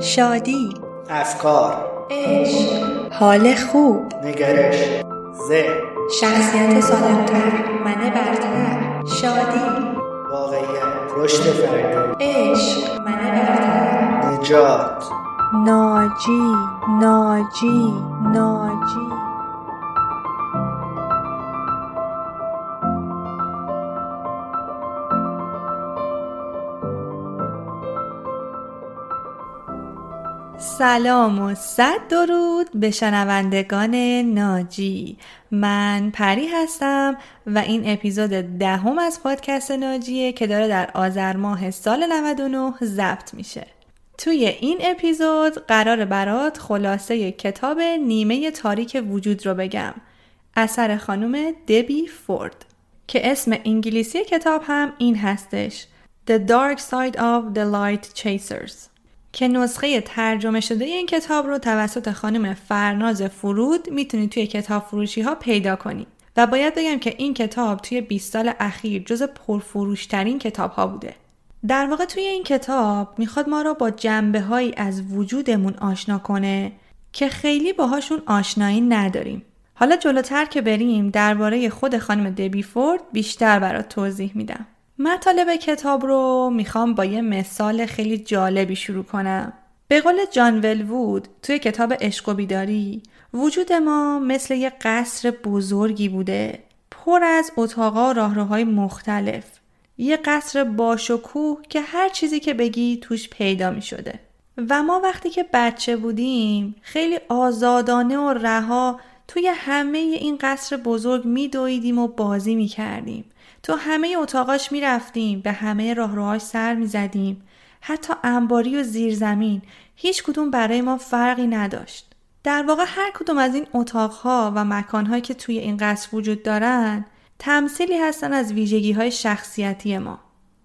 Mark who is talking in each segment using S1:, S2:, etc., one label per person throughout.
S1: شادی
S2: افکار
S1: عشق حال خوب
S2: نگرش ذهن
S1: شخصیت سالمتر من برتر شادی
S2: واقعیت رشد فردی
S1: عشق من برتر.
S2: نجات.
S1: ناجی ناجی ناجی. سلام و صد درود به شنوندگان ناجی. من پری هستم و این اپیزود دهم از پادکست ناجیه که داره در آذر ماه سال 99 ضبط میشه. توی این اپیزود قرار برات خلاصه کتاب نیمه تاریک وجود رو بگم. اثر خانم دبی فورد که اسم انگلیسی کتاب هم این هستش. The Dark Side of the Light Chasers. که نسخه ترجمه شده این کتاب رو توسط خانم فرناز فرود می‌تونید توی کتاب فروشی ها پیدا کنید و باید بگم که این کتاب توی 20 سال اخیر جز پرفروشترین کتاب ها بوده. در واقع توی این کتاب می‌خواد ما رو با جنبه هایی از وجودمون آشنا کنه که خیلی باهاشون آشنایی نداریم. حالا جلوتر که بریم درباره خود خانم دبی فورد بیشتر برات توضیح میدم. مطالب کتاب رو می‌خوام با یه مثال خیلی جالبی شروع کنم. به قول جان ولوود توی کتاب عشق و بیداری وجود ما مثل یه قصر بزرگی بوده پر از اتاقا راهروهای مختلف یه قصر باشکوه که هر چیزی که بگی توش پیدا می شده. و ما وقتی که بچه بودیم خیلی آزادانه و رها توی همه این قصر بزرگ می دویدیم و بازی می کردیم. تو همه اتاقاش می رفتیم به همه راهروهاش سر می زدیم حتی انباری و زیرزمین هیچ کدوم برای ما فرقی نداشت. در واقع هر کدوم از این اتاقها و مکانهایی که توی این قصر وجود دارن تمثیلی هستن از ویژگی های شخصیتی ما.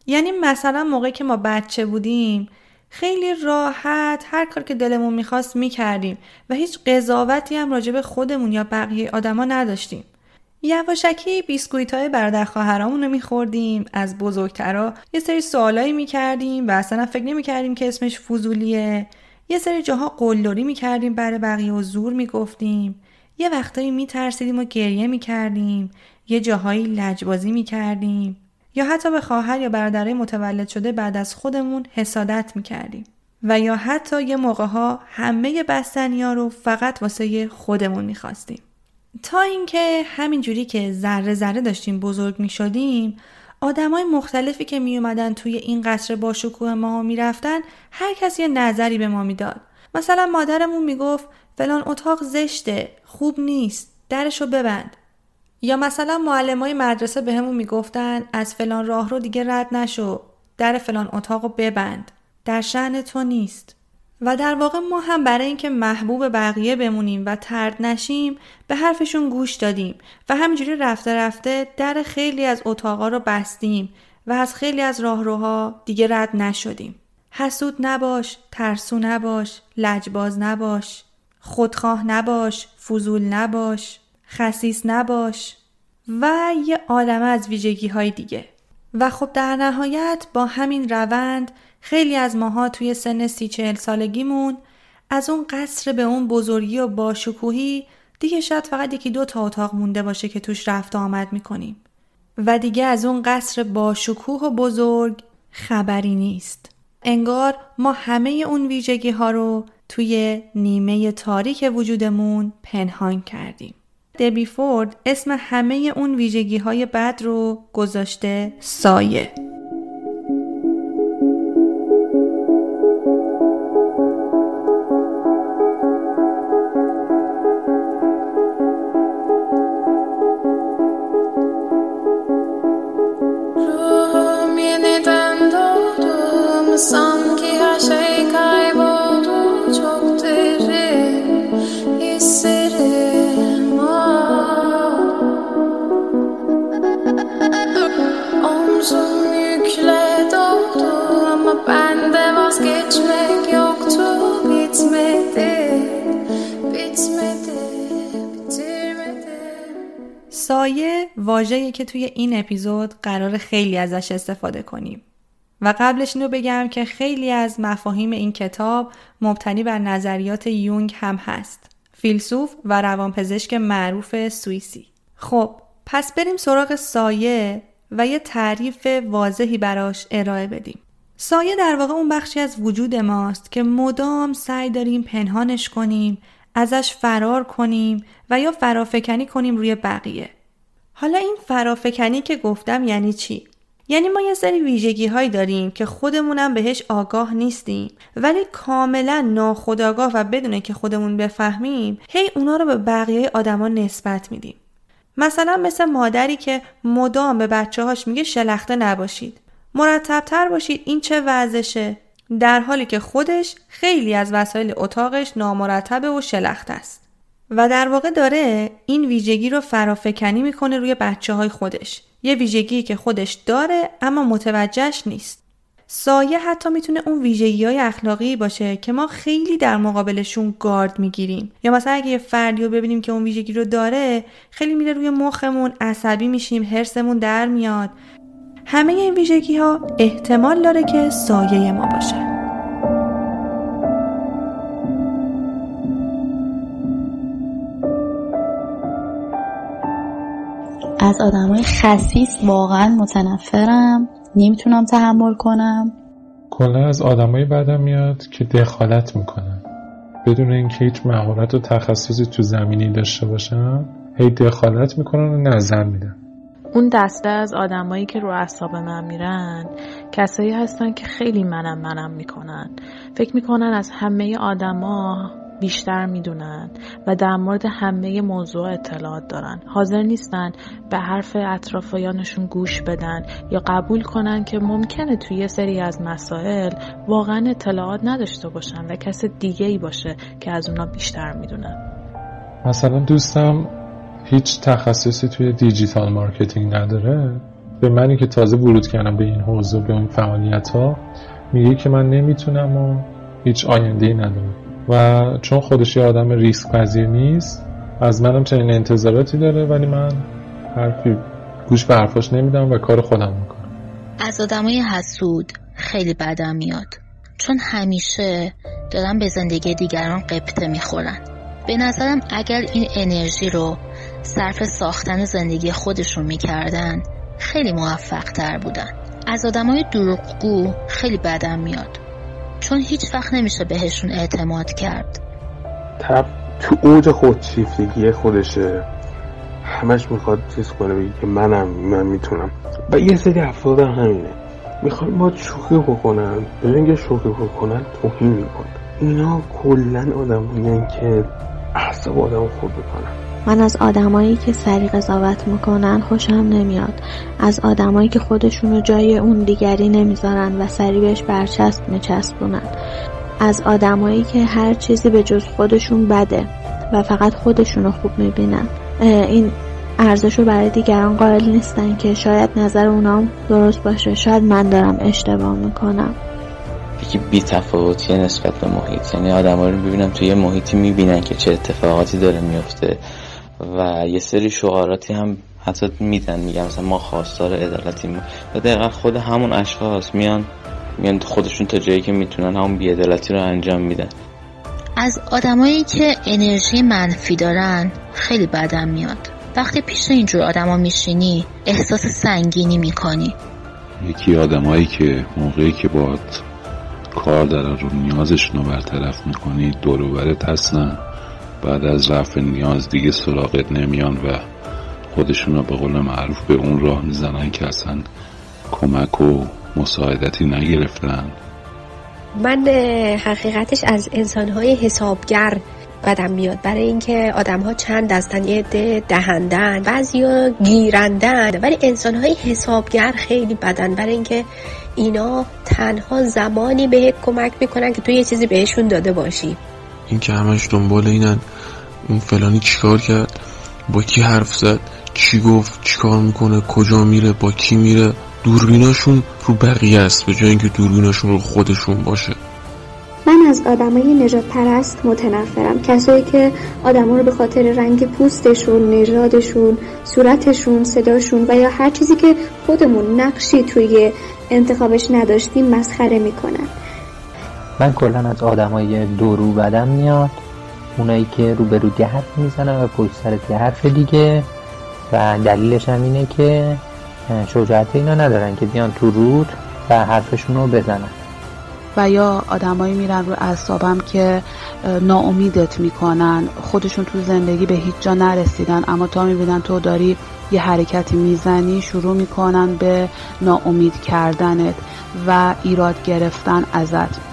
S1: یعنی مثلا موقعی که ما بچه بودیم خیلی راحت هر کار که دلمون می‌خواست می‌کردیم و هیچ قضاوتی هم راجع به خودمون یا بقیه آدما نداشتیم. یواشکی بیسکویت های برادر خواهرامون رو میخوردیم. از بزرگترا یه سری سوالایی می‌کردیم و اصلا فکر نمی‌کردیم که اسمش فضولیه. یه سری جاها قلدری می‌کردیم برای بقیه و زور می‌گفتیم. یه وقتایی میترسیدیم و گریه می‌کردیم. یه جاهایی لجبازی می‌کردیم. یا حتی به خواهر یا برادرای متولد شده بعد از خودمون حسادت می‌کردیم. و یا حتی یه موقع ها همه بستنیا رو فقط واسه خودمون می‌خواستیم. تا اینکه همینجوری که ذره ذره داشتیم بزرگ می شدیم آدمای مختلفی که می اومدن توی این قصر با شکوه ما می رفتن هر کسی یه نظری به ما می‌داد. مثلا مادرمون می‌گفت فلان اتاق زشته خوب نیست درشو ببند یا مثلا معلمای مدرسه بهمون به می‌گفتن از فلان راه رو دیگه رد نشو در فلان اتاق رو ببند در شعن تو نیست و در واقع ما هم برای اینکه محبوب بقیه بمونیم و ترد نشیم به حرفشون گوش دادیم و همینجوری رفته رفته در خیلی از اتاقا رو بستیم و از خیلی از راهروها دیگه رد نشدیم. حسود نباش، ترسو نباش، لجباز نباش، خودخواه نباش، فضول نباش، خسیس نباش و یه عالمه از ویژگی های دیگه. و خب در نهایت با همین روند خیلی از ماها توی سن سی چهل سالگیمون از اون قصر به اون بزرگی و باشکوهی دیگه شاید فقط یکی دو تا اتاق مونده باشه که توش رفت آمد می‌کنیم. و دیگه از اون قصر باشکوه و بزرگ خبری نیست. انگار ما همه اون ویژگی ها رو توی نیمه تاریک وجودمون پنهان کردیم. دبی فورد اسم همه اون ویژگی های بد رو گذاشته سایه. سایه واژه‌ای که توی این اپیزود قرار خیلی ازش استفاده کنیم و قبلش اینو بگم که خیلی از مفاهیم این کتاب مبتنی بر نظریات یونگ هم هست. فیلسوف و روانپزشک معروف سوئیسی. خب پس بریم سراغ سایه و یه تعریف واضحی براش ارائه بدیم. سایه در واقع اون بخشی از وجود ماست که مدام سعی داریم پنهانش کنیم، ازش فرار کنیم و یا فرافکنی کنیم روی بقیه. حالا این فرافکنی که گفتم یعنی چی؟ یعنی ما یه سری ویژگی هایی داریم که خودمونم بهش آگاه نیستیم. ولی کاملا ناخودآگاه و بدونه که خودمون بفهمیم هی اونا رو به بقیه آدما نسبت میدیم. مثلا مثل مادری که مدام به بچه هاش میگه شلخته نباشید. مرتبتر باشید این چه وضعشه در حالی که خودش خیلی از وسایل اتاقش نامرتبه و شلخت است. و در واقع داره این ویژگی رو فرافکنی می‌کنه روی بچه های خودش. یه ویژگی که خودش داره اما متوجهش نیست. سایه حتی می‌تونه اون ویژگی های اخلاقی باشه که ما خیلی در مقابلشون گارد می‌گیریم. یا مثلا اگه یه فردی رو ببینیم که اون ویژگی رو داره خیلی میره روی مخمون عصبی میشیم هرسمون در میاد. همه این ویژگی ها احتمال داره که سایه ما باشه.
S3: از آدمای خصیص واقعا متنفرم. نمی‌تونم تحمل کنم.
S4: کلا از آدمایی بدم میاد که دخالت می‌کنن. بدون اینکه هیچ مهارت و تخصصی تو زمینی داشته باشن هی دخالت می‌کنن و نظر میدن.
S5: اون دسته از آدمایی که رو اعصاب من میرن کسایی هستن که خیلی منم منم می‌کنن. فکر می‌کنن از همه آدما بیشتر می‌دونن و در مورد همه موضوع اطلاعات دارن. حاضر نیستن به حرف اطرافیانشون گوش بدن یا قبول کنن که ممکنه توی یه سری از مسائل واقعا اطلاعات نداشته باشن و کس دیگه ای باشه که از اونا بیشتر می‌دونن
S4: مثلا دوستم هیچ تخصصی توی digital marketing نداره. به منی که تازه ورود کردم به این حوزه به این فعالیت ها میگه که من نمی‌تونم و هیچ آینده ای ندارم. و چون خودش یه آدم ریسک پذیر نیست از منم چنین انتظاراتی داره ولی من حرفی گوش به حرفاش نمیدم و کار خودم می‌کنم.
S3: از آدمای حسود خیلی بدم میاد. چون همیشه دارن به زندگی دیگران قبطه می‌خورن. به نظرم اگر این انرژی رو صرف ساختن زندگی خودشون می‌کردن خیلی موفق تر بودن. از آدمای دروغگو خیلی بدم میاد. چون هیچ وقت نمیشه بهشون اعتماد کرد.
S6: طرف تو اوج خودشیفتگی خودشه. همش می‌خواد چیز کنه بگی که منم من می‌تونم. و یه سری افراد هم همینه. می‌خوان با شوخی بکنن. به اینکه شوخی بکنن توهین می‌کنن. اینا کلا آدم که احساب آدم خود بکنن.
S7: من از آدمایی که سری قضاوت می‌کنن خوشم نمیاد. از آدمایی که خودشون رو جای اون دیگری نمی‌ذارن و سری بهش برچسب میچسبونن. از آدمایی که هر چیزی به جز خودشون بده و فقط خودشون رو خوب می‌بینن. این ارزش رو برای دیگران قائل نیستن که شاید نظر اونام درست باشه. شاید من دارم اشتباه می‌کنم.
S8: یکی بی تفاوتی نسبت به محیط. یعنی آدم رو ببینم توی یه محیطی می‌بینن که چه اتفاقاتی داره میفته و یه سری شعاراتی هم حتی میدن میگن مثلا ما خواستار عدالتیم. و دقیقا خود همون اشخاص میان میان خودشون تا جایی که می‌تونن همون بیعدالتی رو انجام میدن.
S3: از آدمایی که انرژی منفی دارن خیلی بدم میاد. وقتی پیش اینجور آدما میشینی احساس سنگینی می‌کنی.
S9: یکی آدمایی که موقعی که باد کار دارن رو نیازشون رو برطرف می‌کنی دوروبرت هستن. بعد از رفع نیاز دیگه سراغت نمیان و خودشون رو به قول معروف به اون راه می‌زنن که اصلا کمک و مساعدتی نگرفتن.
S10: من حقیقتش از انسانهای حسابگر بدم میاد. برای اینکه آدم ها چند دستن یه ده دهندن بعضیا گیرندن. ولی انسان های حسابگر خیلی بدن. برای اینکه اینا تنها زمانی به کمک می‌کنن که تو یه چیزی بهشون داده باشی.
S11: این که همش دنبال اینن. اون فلانی چیکار کرد؟ با کی حرف زد؟ چی گفت؟ چیکار می‌کنه؟ کجا میره؟ با کی میره؟ دوربیناشون رو بقیه است به جای اینکه دوربیناشون رو خودشون باشه.
S7: من از آدمای نجات پرست متنفرم. کسایی که آدما رو به خاطر رنگ پوستشون نژادشون صورتشون صداشون و یا هر چیزی که خودمون نقشی توی انتخابش نداشتیم مسخره می‌کنن.
S12: من کلا از آدمای دورو بدم میاد اونایی که روبرو یه حرف می‌زنن و پشت سر یه حرف دیگه و دلیلش هم اینه که شجاعت اینا ندارن که بیان تو رود و حرفشون رو بزنن.
S5: و یا آدمایی میرن رو اعصابم که ناامیدت می‌کنن خودشون تو زندگی به هیچ جا نرسیدن اما تا می‌بینن تو داری یه حرکتی می‌زنی شروع می‌کنن به ناامید کردنت و ایراد گرفتن ازت.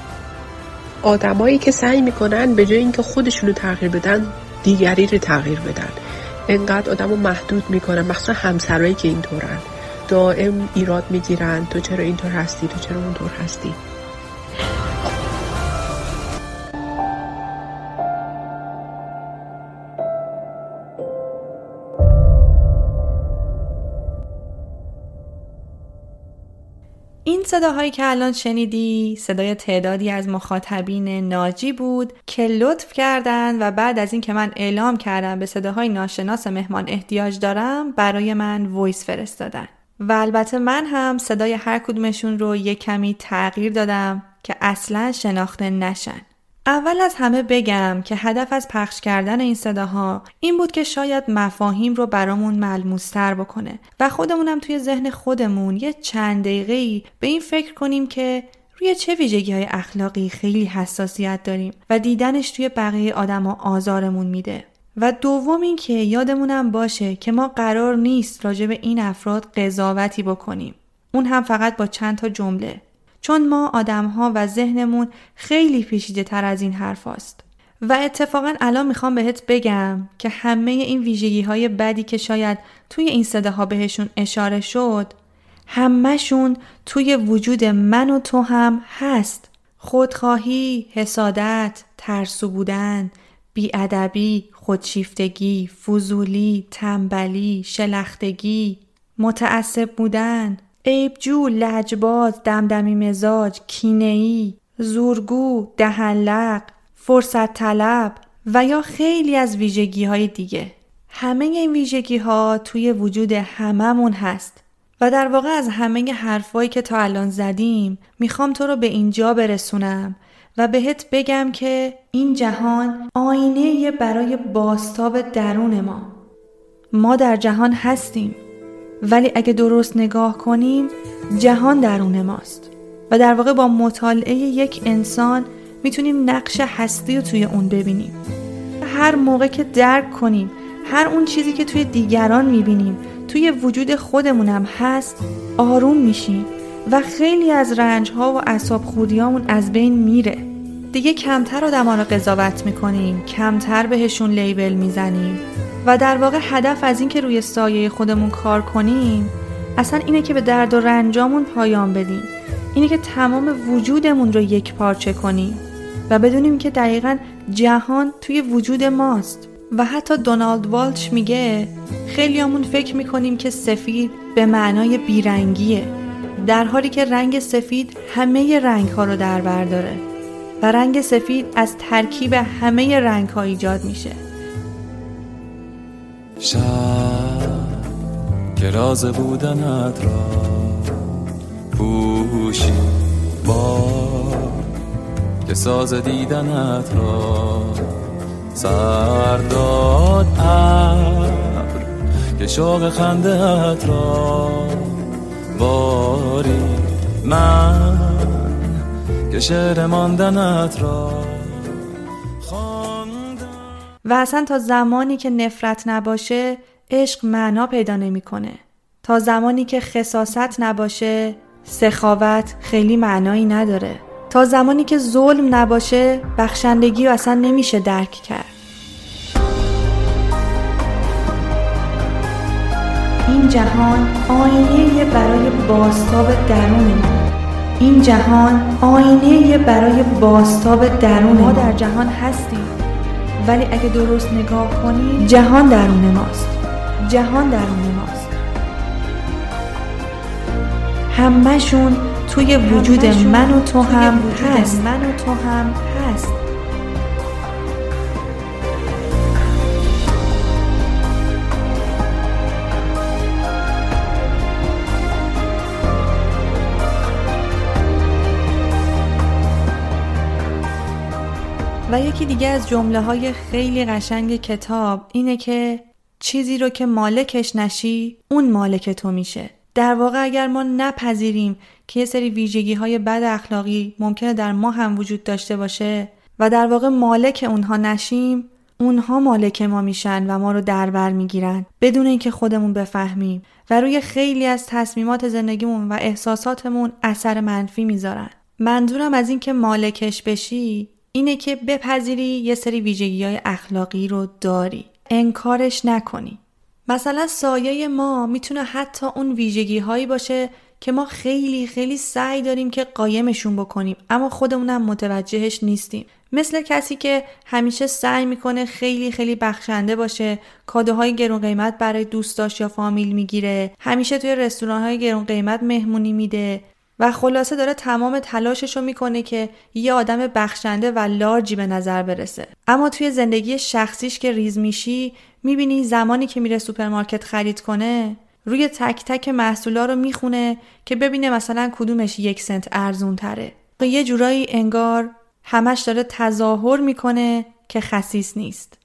S10: آدمایی که سعی می‌کنن به جای اینکه خودشون رو تغییر بدن دیگری رو تغییر بدن. انقدر آدم رو محدود می‌کنن مخصوصا همسرایی که اینطورن. دائم ایراد می‌گیرن تو چرا اینطور هستی تو چرا اونطور هستی.
S1: این صداهایی که الان شنیدی صدای تعدادی از مخاطبین ناجی بود که لطف کردن و بعد از اینکه من اعلام کردم به صداهای ناشناس مهمان احتیاج دارم برای من وایس فرستادن. و البته من هم صدای هر کدومشون رو یک کمی تغییر دادم که اصلا شناخته نشن. اول از همه بگم که هدف از پخش کردن این صداها این بود که شاید مفاهیم رو برامون ملموستر بکنه و خودمونم توی ذهن خودمون یه چند دقیقه به این فکر کنیم که روی چه ویژگی های اخلاقی خیلی حساسیت داریم و دیدنش توی بقیه آدما آزارمون میده. و دوم این که یادمونم باشه که ما قرار نیست راجع به این افراد قضاوتی بکنیم. اون هم فقط با چند تا جمله. چون ما آدمها و ذهنمون خیلی پیشیده تر از این حرف است. و اتفاقا الان می‌خوام بهت بگم که همه این ویژگی های بدی که شاید توی این صداها بهشون اشاره شد همهشون توی وجود من و تو هم هست خودخواهی، حسادت، ترسو بودن، بیادبی، خودشیفتگی، فضولی، تنبلی، شلختگی، متعصب بودن، عیبجو، لجباز، دمدمی مزاج، کینهی، زورگو، دهنلق، فرصت طلب و یا خیلی از ویژگی های دیگه. همه این ویژگی ها توی وجود هممون هست و در واقع از همه حرفایی که تا الان زدیم می‌خوام تو رو به اینجا برسونم و بهت بگم که این جهان آینه برای باستاب درون ما ما در جهان هستیم ولی اگه درست نگاه کنیم جهان درون ماست. و در واقع با مطالعه یک انسان می‌تونیم نقش هستی رو توی اون ببینیم. هر موقع که درک کنیم هر اون چیزی که توی دیگران می‌بینیم توی وجود خودمونم هست آروم میشیم. و خیلی از رنج ها و اصاب خوردیامون از بین میره. دیگه کمتر آدما رو قضاوت می‌کنیم کمتر بهشون لیبل می‌زنیم و در واقع هدف از اینکه روی سایه خودمون کار کنیم اصلا اینه که به درد و رنجامون پایان بدیم. اینه که تمام وجودمون رو یک پارچه کنیم و بدونیم که دقیقا جهان توی وجود ماست. و حتی دونالد والچ میگه خیلیامون فکر می‌کنیم که سفید به معنای بیرنگیه در حالی که رنگ سفید همه رنگ ها رو در برداره و رنگ سفید از ترکیب همه رنگ ها ایجاد میشه.
S13: شب که راز بودنت را پوشی با که ساز دیدنت را سرداد ابر که شوق خندهت را باری. من که شعر ماندنت
S1: و اصلا تا زمانی که نفرت نباشه عشق معنا پیدا نمی‌کنه. تا زمانی که خصاست نباشه سخاوت خیلی معنایی نداره. تا زمانی که ظلم نباشه بخشندگی و اصلا نمیشه درک کرد. این جهان آینه برای باستاب درون ما این جهان آینه برای باستاب درون ما در جهان هستیم. ولی اگه درست نگاه کنی جهان درون ماست. جهان درون ماست. همهشون توی وجود من و تو هم هست. من و تو هم هست. و یکی دیگه از جمله های خیلی قشنگ کتاب اینه که چیزی رو که مالکش نشی اون مالک تو میشه. در واقع اگر ما نپذیریم که یه سری ویژگی های بد اخلاقی ممکنه در ما هم وجود داشته باشه و در واقع مالک اونها نشیم اونها مالک ما میشن و ما رو در بر می‌گیرن. بدون اینکه خودمون بفهمیم و روی خیلی از تصمیمات زندگیمون و احساساتمون اثر منفی می‌ذارن. منظورم از اینکه مالکش بشی اینه که بپذیری یه سری ویژگی های اخلاقی رو داری. انکارش نکنی. مثلا سایه ما می‌تونه حتی اون ویژگی هایی باشه که ما خیلی خیلی سعی داریم که قایمشون بکنیم اما خودمونم متوجهش نیستیم. مثل کسی که همیشه سعی می‌کنه خیلی خیلی بخشنده باشه کادوهای گرون قیمت برای دوستاش یا فامیل می‌گیره همیشه توی رستوران های گرون قیمت مهمونی میده. و خلاصه داره تمام تلاشش رو می‌کنه که یه آدم بخشنده و large ی به نظر برسه. اما توی زندگی شخصیش که ریز میشی می‌بینی زمانی که میره سوپرمارکت خرید کنه روی تک تک محصولا رو می‌خونه که ببینه مثلا کدومش یک سنت ارزون تره یه جورایی انگار همش داره تظاهر می‌کنه که خسیس نیست.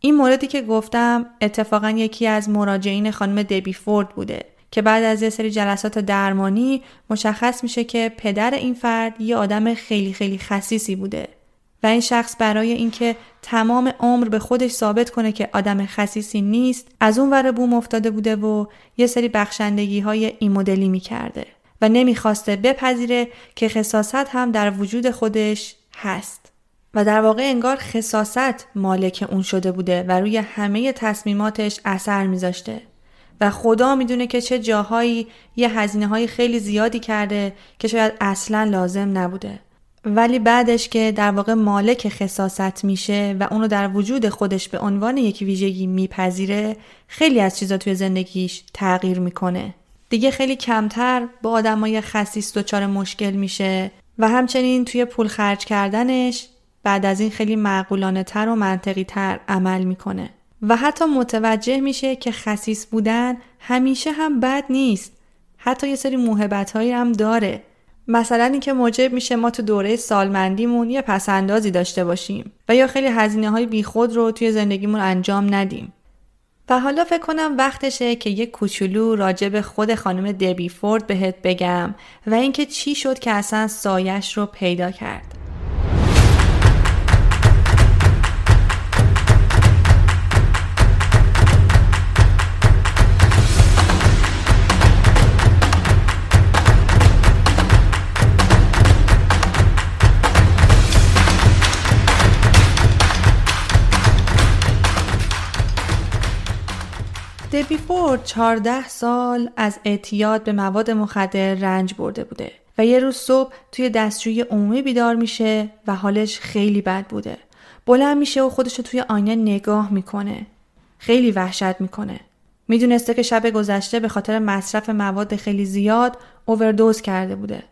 S1: این موردی که گفتم اتفاقا یکی از مراجعین خانم دبی فورد بوده. که بعد از یه سری جلسات درمانی مشخص میشه که پدر این فرد یه آدم خیلی خیلی خصیصی بوده. و این شخص برای اینکه تمام عمر به خودش ثابت کنه که آدم خصیصی نیست از اون ور بوم افتاده بوده و یه سری بخشندگی های این مدلی می‌کرده و نمی‌خواسته بپذیره که خصاصت هم در وجود خودش هست. و در واقع انگار خصاصت مالک اون شده بوده و روی همه تصمیماتش اثر میذاشته. و خدا می‌دونه که چه جاهایی یه هزینه های خیلی زیادی کرده که شاید اصلا لازم نبوده. ولی بعدش که در واقع مالک خصاصت میشه و اونو در وجود خودش به عنوان یک ویژگی میپذیره خیلی از چیزا توی زندگیش تغییر می‌کنه. دیگه خیلی کمتر با آدمای خصیص دچار مشکل میشه و همچنین توی پول خرج کردنش بعد از این خیلی معقولانه تر و منطقی تر عمل می‌کنه. و حتی متوجه میشه که خصیص بودن همیشه هم بد نیست. حتی یه سری موهبت هایی هم داره. مثلا اینکه موجب میشه ما تو دوره سالمندیمون یه پسندازی داشته باشیم و یا خیلی هزینه های بیخود رو توی زندگیمون انجام ندیم. و حالا فکر کنم وقتشه که یه کوچولو راجع به خود خانم دبی فورد بهت بگم و اینکه چی شد که اصلا سایش رو پیدا کرد. دبی فورد 14 سال از اعتیاد به مواد مخدر رنج برده بوده و یه روز صبح توی دستشوی عمومی بیدار میشه و حالش خیلی بد بوده. بلند میشه و خودش توی آینه نگاه می‌کنه. خیلی وحشت می‌کنه. می‌دونسته که شب گذشته به خاطر مصرف مواد خیلی زیاد اووردوز کرده بوده.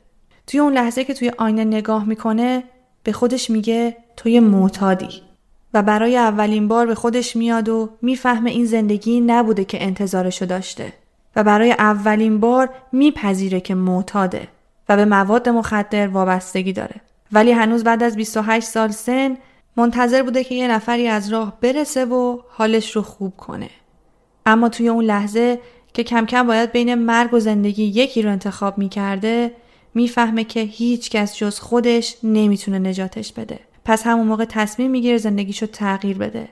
S1: توی اون لحظه که توی آینه نگاه می‌کنه به خودش میگه توی معتادی. و برای اولین بار به خودش میاد و می‌فهمه این زندگی نبوده که انتظارشو داشته و برای اولین بار میپذیره که معتاده و به مواد مخدر وابستگی داره. ولی هنوز بعد از 28 سال سن منتظر بوده که یه نفری از راه برسه و حالش رو خوب کنه. اما توی اون لحظه که کم کم باید بین مرگ و زندگی یکی رو انتخاب می‌کرده می‌فهمه که هیچ کس جز خودش نمی‌تونه نجاتش بده. پس همون موقع تصمیم می‌گیره زندگیشو تغییر بده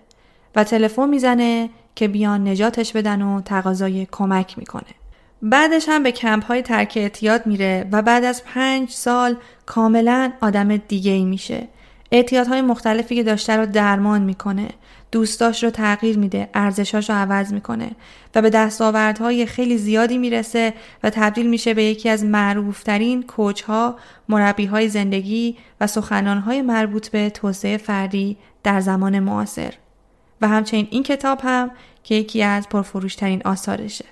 S1: و تلفن می‌زنه که بیان نجاتش بدن و تقاضای کمک می‌کنه. بعدش هم به کمپ های ترک اعتیاد میره و بعد از پنج سال کاملا آدم دیگه ای میشه. اعتیادهای مختلفی که داشته رو درمان می‌کنه. دوستاش رو تغییر میده ارزشاش رو عوض می‌کنه و به دستاوردهای خیلی زیادی می‌رسه و تبدیل میشه به یکی از معروفترین کوچ ها مربی های زندگی و سخنان های مربوط به توسعه فردی در زمان معاصر. و همچنین این کتاب هم که یکی از پرفروشترین آثارشه.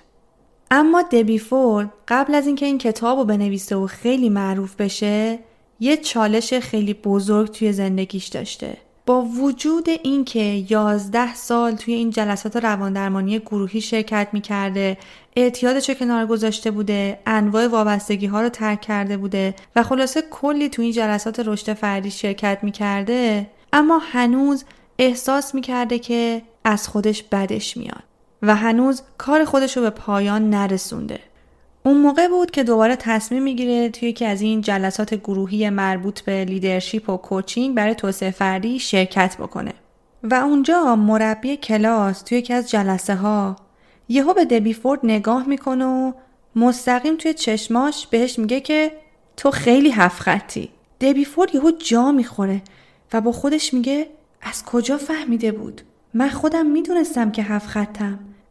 S1: اما دبی فورد قبل از اینکه این کتاب رو بنویسه و خیلی معروف بشه یه چالش خیلی بزرگ توی زندگیش داشته. با وجود اینکه 11 سال توی این جلسات رواندرمانی گروهی شرکت می‌کرده اعتیادش رو کنار گذاشته بوده انواع وابستگی ها رو ترک کرده بوده و خلاصه کلی توی این جلسات رشد فردی شرکت می‌کرده اما هنوز احساس می‌کرده که از خودش بدش میاد و هنوز کار خودش رو به پایان نرسونده. اون موقع بود که دوباره تصمیم می‌گیره توی یکی از این جلسات گروهی مربوط به leadership و coaching برای توسعه فردی شرکت بکنه. و اونجا مربی کلاس توی یکی از جلسه ها یهو به دبی فورد نگاه می‌کنه و مستقیم توی چشماش بهش میگه که تو خیلی هفت خطی دبی فورد یهو جا می‌خوره و با خودش میگه از کجا فهمیده بود؟ من خودم می‌دونستم که هفت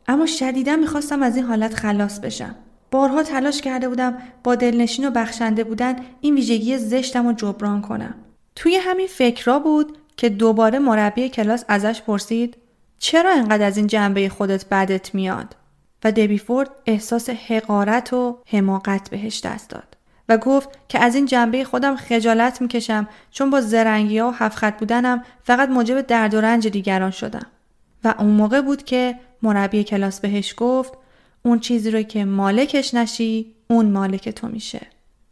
S1: اما شدیدا می‌خواستم از این حالت خلاص بشم. بارها تلاش کرده بودم با دلنشین و بخشنده بودن این ویژگی زشتم رو جبران کنم. توی همین فکرها بود که دوباره مربی کلاس ازش پرسید چرا انقدر از این جنبه خودت بدت میاد؟ و دبی فورد احساس حقارت و حماقت بهش دست داد و گفت که از این جنبه خودم خجالت می‌کشم چون با زرنگی ها و هفخط بودنم فقط موجب درد و رنج دیگران شدم. و اون موقع بود که مربی کلاس بهش گفت اون چیزی رو که مالکش نشی اون مالک تو میشه.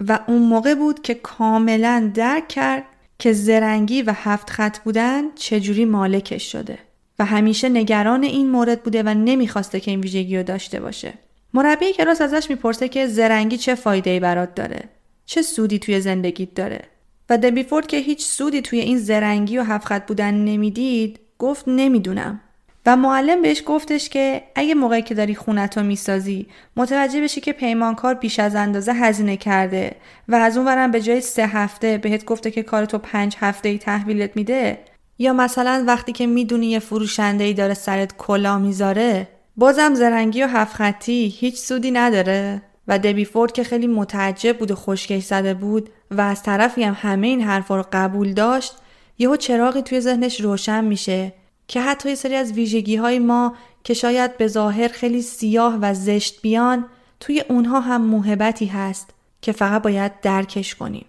S1: و اون موقع بود که کاملا درک کرد که زرنگی و هفت خط بودن چجوری مالکش شده. و همیشه نگران این مورد بوده و نمی‌خواسته که این ویژگی رو داشته باشه. مربی کلاس ازش می‌پرسه که زرنگی چه فایده ای برات داره؟ چه سودی توی زندگیت داره؟ و دبی فورد که هیچ سودی توی این زرنگی و هفت خط بودن نمی‌دید گفت نمی‌دونم. و معلم بهش گفتش که اگه موقعی که داری خونتو می‌سازی متوجه بشی که پیمانکار بیش از اندازه هزینه کرده و از اون ورم به جای سه هفته بهت گفته که کارتو پنج هفته ای تحویلت میده؟ یا مثلا وقتی که می‌دونی یه فروشنده ای داره سرت کلا می‌ذاره بازم زرنگی و هفت خطی هیچ سودی نداره. و دبی فورد که خیلی متعجب بود و خوشکش زده بود و از طرفی هم همه این حرفا رو قبول داشت یهو چراغی توی ذهنش روشن میشه که حتی یه سری از ویژگی های ما که شاید به ظاهر خیلی سیاه و زشت بیان توی اونها هم موهبتی هست که فقط باید درکش کنیم.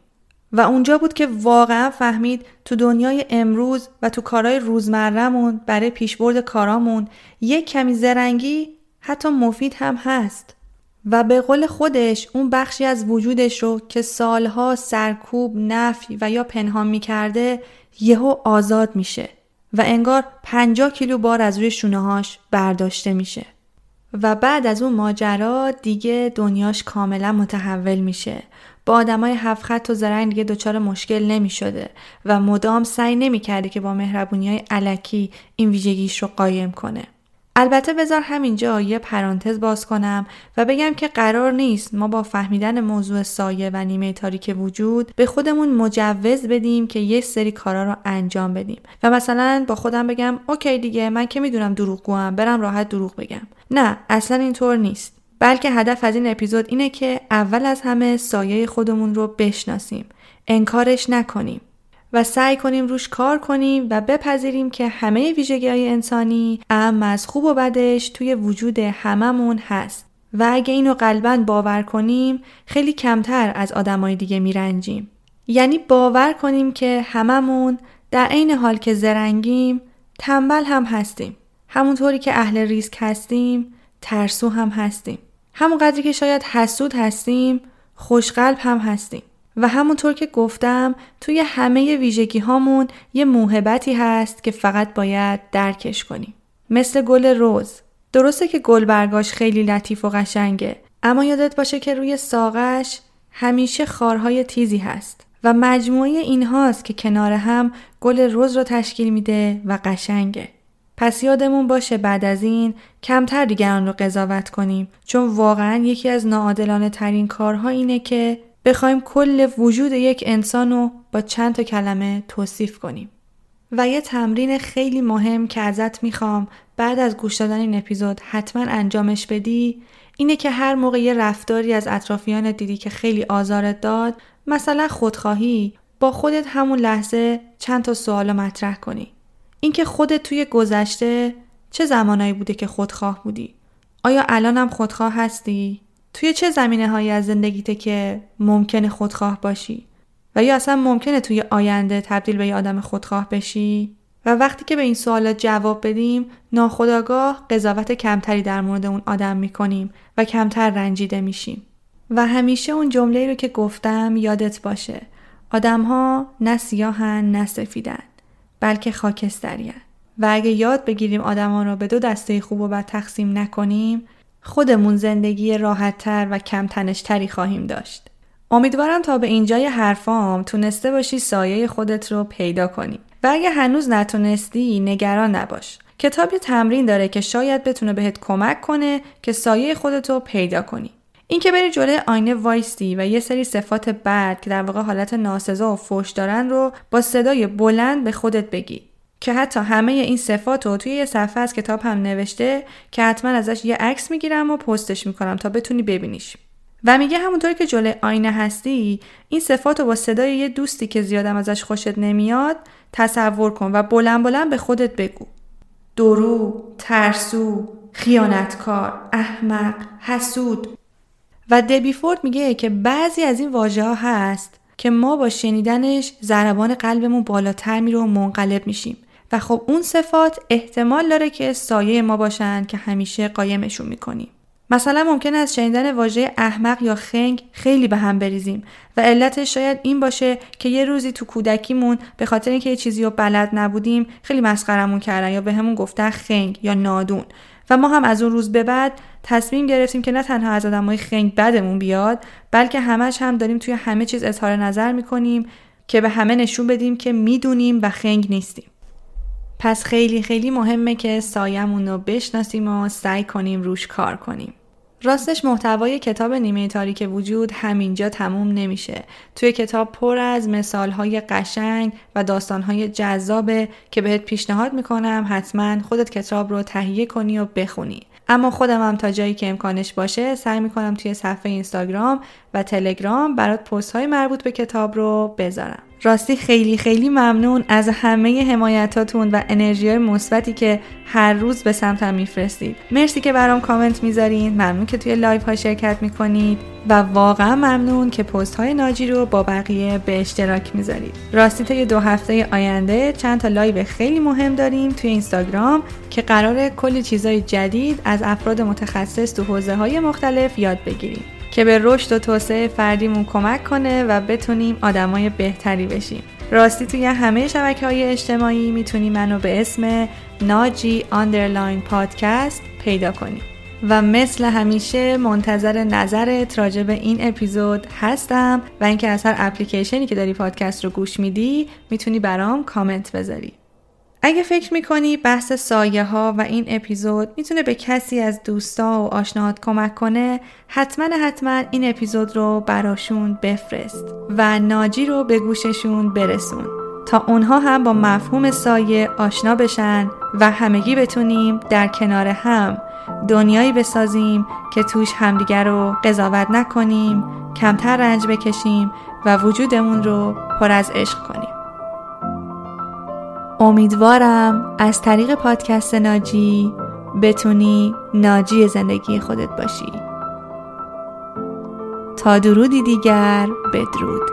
S1: و اونجا بود که واقعا فهمید تو دنیای امروز و تو کارهای روزمرهمون برای پیشبرد کارامون یک کمی زرنگی حتی مفید هم هست. و به قول خودش اون بخشی از وجودش رو که سالها سرکوب، نفی و یا پنهان می‌کرده یهو آزاد میشه و انگار 50 کیلو بار از روی شونههاش برداشته میشه. و بعد از اون ماجرا دیگه دنیاش کاملا متحول میشه. با آدمای هفت خط و زرنگ دیگه دچار مشکل نمی شده و مدام سعی نمی کرده که با مهربونی های علکی این ویژگیش رو قایم کنه. البته بذار همینجا یه پرانتز باز کنم و بگم که قرار نیست ما با فهمیدن موضوع سایه و نیمه تاریک وجود به خودمون مجوز بدیم که یه سری کارا رو انجام بدیم. و مثلا با خودم بگم اوکی دیگه من که می‌دونم دروغگوام برم راحت دروغ بگم. نه اصلا اینطور نیست. بلکه هدف از این اپیزود اینه که اول از همه سایه خودمون رو بشناسیم. انکارش نکنیم. و سعی کنیم روش کار کنیم و بپذیریم که همه ویژگی های انسانی ام از خوب و بدش توی وجود هممون هست. و اگه اینو قلبا باور کنیم خیلی کمتر از آدمای دیگه میرنجیم. یعنی باور کنیم که هممون در عین حال که زرنگیم تنبل هم هستیم. همونطوری که اهل ریسک هستیم ترسو هم هستیم. همون قدری که شاید حسود هستیم خوشقلب هم هستیم. و همونطور که گفتم توی همه ویژگی هامون یه موهبتی هست که فقط باید درکش کنیم. مثل گل روز. درسته که گل برگاش خیلی لطیف و قشنگه اما یادت باشه که روی ساقش همیشه خارهای تیزی هست و مجموعه اینهاست که کنار هم گل روز رو تشکیل میده و قشنگه. پس یادمون باشه بعد از این کمتر دیگران رو قضاوت کنیم چون واقعا یکی از ناعادلانه ترین کارها اینه که بخوایم کل وجود یک انسان رو با چند تا کلمه توصیف کنیم. و یه تمرین خیلی مهم که ازت می‌خوام بعد از گوش دادن این اپیزود حتما انجامش بدی اینه که هر موقع یه رفتاری از اطرافیان دیدی که خیلی آزارت داد مثلا خودخواهی با خودت همون لحظه چند تا سوال مطرح کنی اینکه خودت توی گذشته چه زمانایی بوده که خودخواه بودی آیا الان هم خودخواه هستی؟ توی چه زمینه هایی از زندگیته که ممکنه خودخواه باشی؟ و یا اصلا ممکنه توی آینده تبدیل به یه آدم خودخواه بشی؟ و وقتی که به این سوالات جواب بدیم ناخداگاه قضاوت کمتری در مورد اون آدم می‌کنیم و کمتر رنجیده میشیم و همیشه اون جمله رو که گفتم یادت باشه آدم ها نه سیاهن نه سفیدن بلکه خاکستریان و اگه یاد بگیریم آدما رو به دو دسته خوب و بد تقسیم نکنیم خودمون زندگی راحتتر و کم تنشتری خواهیم داشت. امیدوارم تا به اینجای حرفام تونسته باشی سایه خودت رو پیدا کنی و اگه هنوز نتونستی نگران نباش. کتاب یه تمرین داره که شاید بتونه بهت کمک کنه که سایه خودت رو پیدا کنی. اینکه بری جلوی آینه وایستی و یه سری صفات بد که در واقع حالت ناسزا و فوش دارن رو با صدای بلند به خودت بگی که حتی همه این صفات رو توی یه صفحه از کتاب هم نوشته که حتما ازش یه عکس می‌گیرم و پستش می‌کنم تا بتونی ببینیش. و میگه همونطوری که جلوی آینه هستی این صفات رو با صدای یه دوستی که زیادم ازش خوشت نمیاد تصور کن و بلند بلند به خودت بگو. درو، ترسو، خیانتکار، احمق، حسود. و دبی فورد میگه که بعضی از این واژه ها هست که ما با شنیدنش ضربان قلبمون بالاتر میره و منقلب میشیم. و خب اون صفات احتمال داره که سایه ما باشن که همیشه قایمشون می‌کنیم. مثلا ممکن است شنیدن واژه احمق یا خنگ خیلی به هم بریزیم و علتش شاید این باشه که یه روزی تو کودکیمون به خاطر اینکه یه چیزی رو بلد نبودیم خیلی مسخرمون کردن یا به همون گفتن خنگ یا نادون. و ما هم از اون روز به بعد تصمیم گرفتیم که نه تنها از آدمای خنگ بدمون بیاد بلکه همش هم داریم توی همه چیز اظهار نظر می‌کنیم که به همه نشون بدیم که می‌دونیم و خنگ نیستیم. پس خیلی خیلی مهمه که سایمون رو بشناسیم و سعی کنیم روش کار کنیم راستش محتوای کتاب نیمه تاریک وجود همینجا تموم نمیشه. توی کتاب پر از مثالهای قشنگ و داستانهای جذابه که بهت پیشنهاد می‌کنم حتما خودت کتاب رو تهیه کنی و بخونی. اما خودم هم تا جایی که امکانش باشه سعی می‌کنم توی صفحه اینستاگرام و تلگرام برات پست های مربوط به کتاب رو بذارم. راستی خیلی خیلی ممنون از همه حمایتاتون و انرژی مثبتی که هر روز به سمتم میفرستید. مرسی که برام کامنت می‌ذارین. ممنون که توی live ها شرکت می‌کنید و واقعا ممنون که پست های ناجی رو با بقیه به اشتراک می‌ذارید. راستی تا دو هفته آینده چند تا live خیلی مهم داریم توی اینستاگرام که قراره کلی چیزای جدید از افراد متخصص تو حوزه های مختلف یاد بگیریم. که به رشد و توسعه فردیمون کمک کنه و بتونیم آدمای بهتری بشیم. راستی توی همه شبکه های اجتماعی می‌تونی منو به اسم ناجی underline podcast پیدا کنی. و مثل همیشه منتظر نظرت راجع به این اپیزود هستم و اینکه از هر اپلیکیشنی که داری پادکست رو گوش میدی می‌تونی برام کامنت بذاری. اگه فکر می‌کنی بحث سایه ها و این اپیزود می‌تونه به کسی از دوستا و آشناهات کمک کنه حتما حتما این اپیزود رو براشون بفرست و ناجی رو به گوششون برسون تا اونها هم با مفهوم سایه آشنا بشن و همگی بتونیم در کنار هم دنیایی بسازیم که توش همدیگر رو قضاوت نکنیم کمتر رنج بکشیم و وجودمون رو پر از عشق کنیم. امیدوارم از طریق پادکست ناجی بتونی ناجی زندگی خودت باشی. تا درودی دیگر بدرود.